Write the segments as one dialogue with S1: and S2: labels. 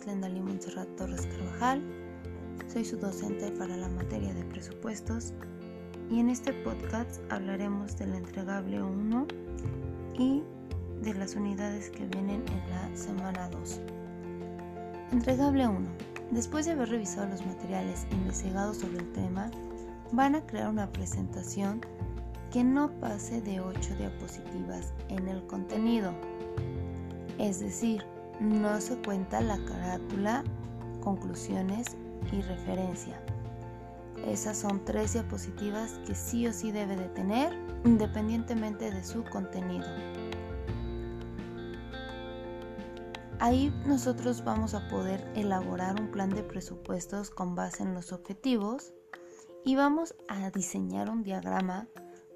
S1: es Lendalí Montserrat Torres Carvajal. Soy su docente para la materia de presupuestos y en este podcast hablaremos del entregable 1 y de las unidades que vienen en la semana 2. Entregable 1. Después de haber revisado los materiales investigados sobre el tema, van a crear una presentación que no pase de 8 diapositivas en el contenido. Es decir, no se cuenta la carátula, conclusiones y referencia. Esas son tres diapositivas que sí o sí debe de tener independientemente de su contenido. Ahí nosotros vamos a poder elaborar un plan de presupuestos con base en los objetivos y vamos a diseñar un diagrama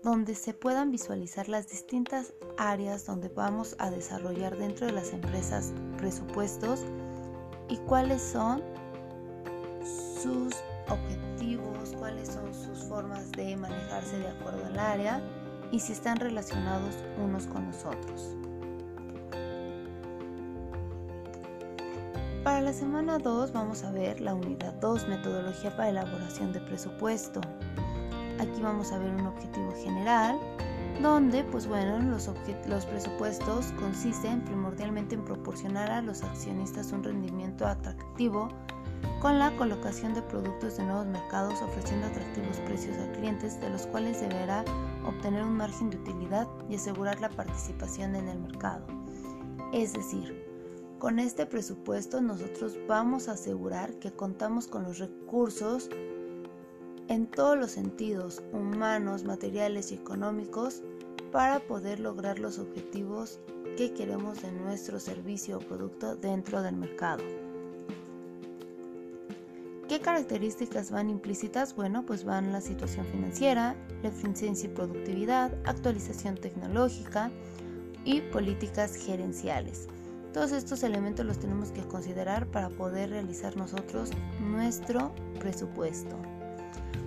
S1: donde se puedan visualizar las distintas áreas donde vamos a desarrollar dentro de las empresas presupuestos y cuáles son sus objetivos, cuáles son sus formas de manejarse de acuerdo al área y si están relacionados unos con los otros. Para la semana 2 vamos a ver la unidad 2, metodología para elaboración de presupuesto. Aquí vamos a ver un objetivo general, donde pues bueno, los, los presupuestos consisten primordialmente en proporcionar a los accionistas un rendimiento atractivo con la colocación de productos de nuevos mercados ofreciendo atractivos precios a clientes de los cuales deberá obtener un margen de utilidad y asegurar la participación en el mercado. Es decir, con este presupuesto nosotros vamos a asegurar que contamos con los recursos en todos los sentidos, humanos, materiales y económicos, para poder lograr los objetivos que queremos de nuestro servicio o producto dentro del mercado. ¿Qué características van implícitas? Bueno, pues van la situación financiera, la eficiencia y productividad, actualización tecnológica y políticas gerenciales. Todos estos elementos los tenemos que considerar para poder realizar nosotros nuestro presupuesto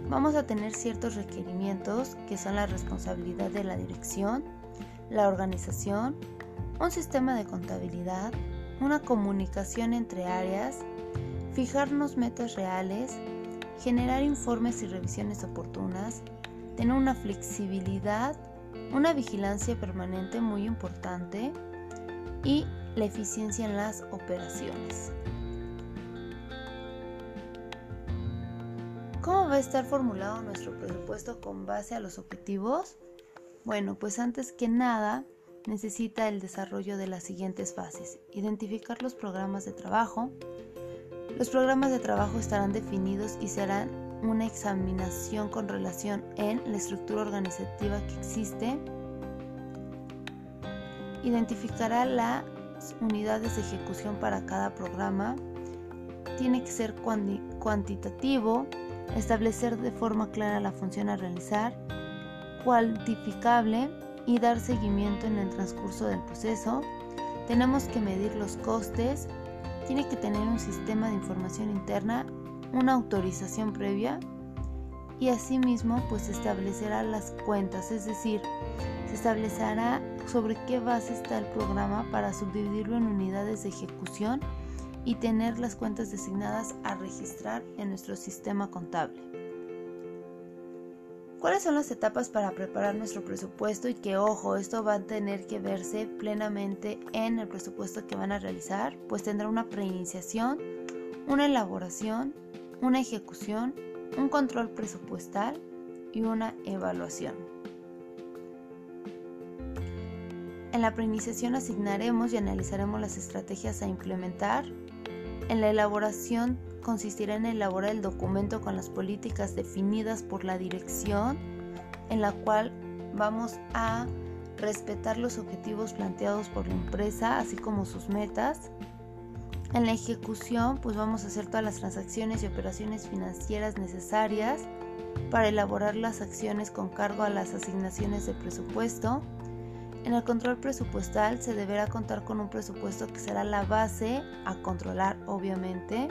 S1: vamos a tener ciertos requerimientos que son la responsabilidad de la dirección, la organización, un sistema de contabilidad, una comunicación entre áreas, fijarnos metas reales, generar informes y revisiones oportunas, tener una flexibilidad, una vigilancia permanente muy importante y la eficiencia en las operaciones. ¿Cómo va a estar formulado nuestro presupuesto con base a los objetivos? Bueno, pues antes que nada necesita el desarrollo de las siguientes fases. Identificar los programas de trabajo. Los programas de trabajo estarán definidos y serán una examinación con relación en la estructura organizativa que existe. Identificará las unidades de ejecución para cada programa. Tiene que ser cuantitativo, establecer de forma clara la función a realizar, cuantificable y dar seguimiento en el transcurso del proceso. Tenemos que medir los costes, tiene que tener un sistema de información interna, una autorización previa y asimismo pues establecerá las cuentas, es decir, se establecerá sobre qué base está el programa para subdividirlo en unidades de ejecución y tener las cuentas designadas a registrar en nuestro sistema contable. ¿Cuáles son las etapas para preparar nuestro presupuesto? Y que, ojo, esto va a tener que verse plenamente en el presupuesto que van a realizar, pues tendrá una preiniciación, una elaboración, una ejecución, un control presupuestal y una evaluación. En la preiniciación asignaremos y analizaremos las estrategias a implementar, en la elaboración consistirá en elaborar el documento con las políticas definidas por la dirección, en la cual vamos a respetar los objetivos planteados por la empresa, así como sus metas. En la ejecución, pues vamos a hacer todas las transacciones y operaciones financieras necesarias para elaborar las acciones con cargo a las asignaciones de presupuesto. En el control presupuestal se deberá contar con un presupuesto que será la base a controlar, obviamente.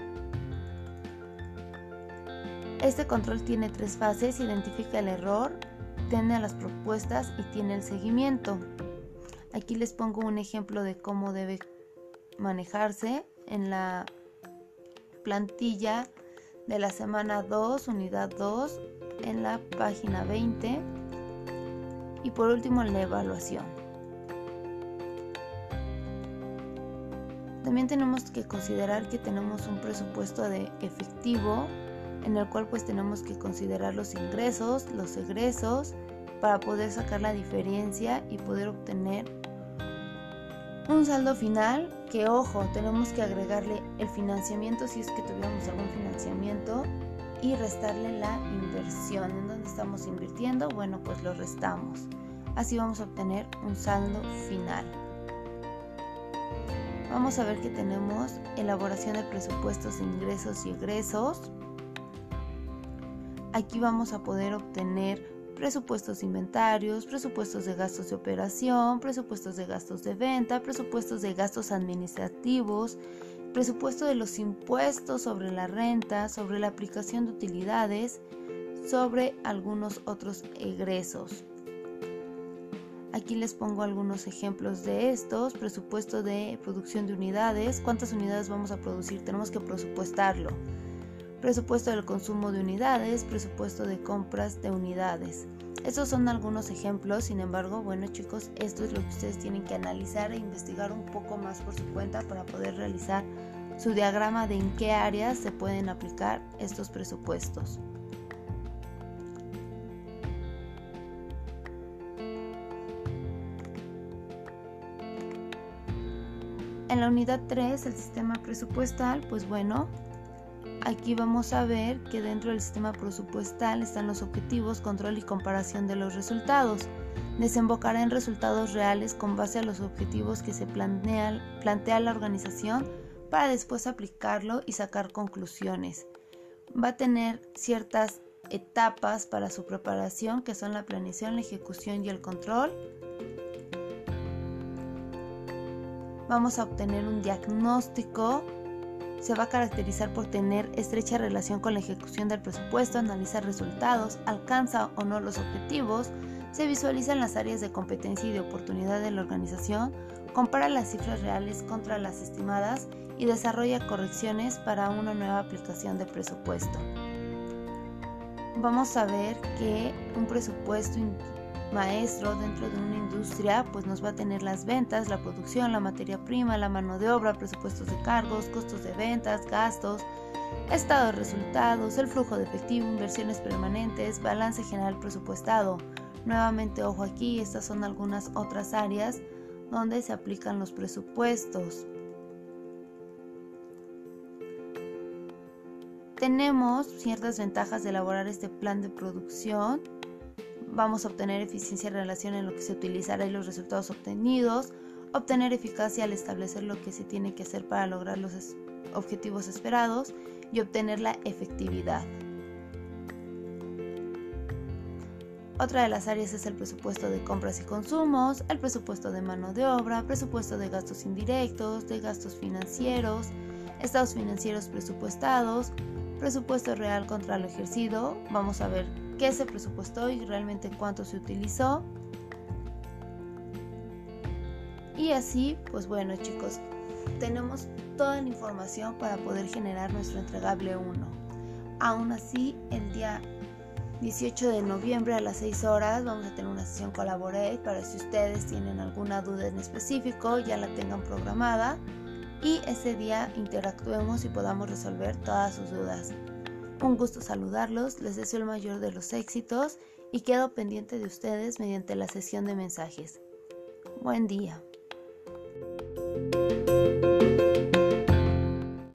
S1: Este control tiene tres fases, identifica el error, tiene las propuestas y tiene el seguimiento. Aquí les pongo un ejemplo de cómo debe manejarse en la plantilla de la semana 2, unidad 2, en la página 20. Y por último, la evaluación. También tenemos que considerar que tenemos un presupuesto de efectivo en el cual pues tenemos que considerar los ingresos, los egresos para poder sacar la diferencia y poder obtener un saldo final que ojo, tenemos que agregarle el financiamiento si es que tuviéramos algún financiamiento y restarle la inversión. ¿En dónde estamos invirtiendo? Bueno, pues lo restamos. Así vamos a obtener un saldo final. Vamos a ver que tenemos elaboración de presupuestos de ingresos y egresos. Aquí vamos a poder obtener presupuestos inventarios, presupuestos de gastos de operación, presupuestos de gastos de venta, presupuestos de gastos administrativos, presupuesto de los impuestos sobre la renta, sobre la aplicación de utilidades, sobre algunos otros egresos. Aquí les pongo algunos ejemplos de estos. Presupuesto de producción de unidades. ¿Cuántas unidades vamos a producir? Tenemos que presupuestarlo presupuesto del consumo de unidades, presupuesto de compras de unidades. Estos son algunos ejemplos, sin embargo, bueno chicos, esto es lo que ustedes tienen que analizar e investigar un poco más por su cuenta para poder realizar su diagrama de en qué áreas se pueden aplicar estos presupuestos. En la unidad 3, el sistema presupuestal, pues bueno, Aquí vamos a ver que dentro del sistema presupuestal están los objetivos, control y comparación de los resultados. Desembocará en resultados reales con base a los objetivos que se plantea la organización para después aplicarlo y sacar conclusiones. Va a tener ciertas etapas para su preparación que son la planeación, la ejecución y el control. Vamos a obtener un diagnóstico se va a caracterizar por tener estrecha relación con la ejecución del presupuesto, analizar resultados, alcanza o no los objetivos, se visualizan las áreas de competencia y de oportunidad de la organización, compara las cifras reales contra las estimadas y desarrolla correcciones para una nueva aplicación de presupuesto. Vamos a ver que un presupuesto maestro dentro de una industria, pues nos va a tener las ventas, la producción, la materia prima, la mano de obra, presupuestos de cargos, costos de ventas, gastos, estado de resultados, el flujo de efectivo, inversiones permanentes, balance general presupuestado. Nuevamente, ojo aquí, estas son algunas otras áreas donde se aplican los presupuestos. Tenemos ciertas ventajas de elaborar este plan de producción vamos a obtener eficiencia en relación en lo que se utilizará y los resultados obtenidos, obtener eficacia al establecer lo que se tiene que hacer para lograr los objetivos esperados y obtener la efectividad. Otra de las áreas es el presupuesto de compras y consumos, el presupuesto de mano de obra, presupuesto de gastos indirectos, de gastos financieros, estados financieros presupuestados, presupuesto real contra lo ejercido. Vamos a ver qué se presupuestó y realmente cuánto se utilizó. Y así, pues bueno chicos, tenemos toda la información para poder generar nuestro entregable 1. Aún así, el día 18 de noviembre a las 6 horas vamos a tener una sesión Collaborate para si ustedes tienen alguna duda en específico, ya la tengan programada y ese día interactuemos y podamos resolver todas sus dudas. Un gusto saludarlos, les deseo el mayor de los éxitos y quedo pendiente de ustedes mediante la sesión de mensajes. Buen día.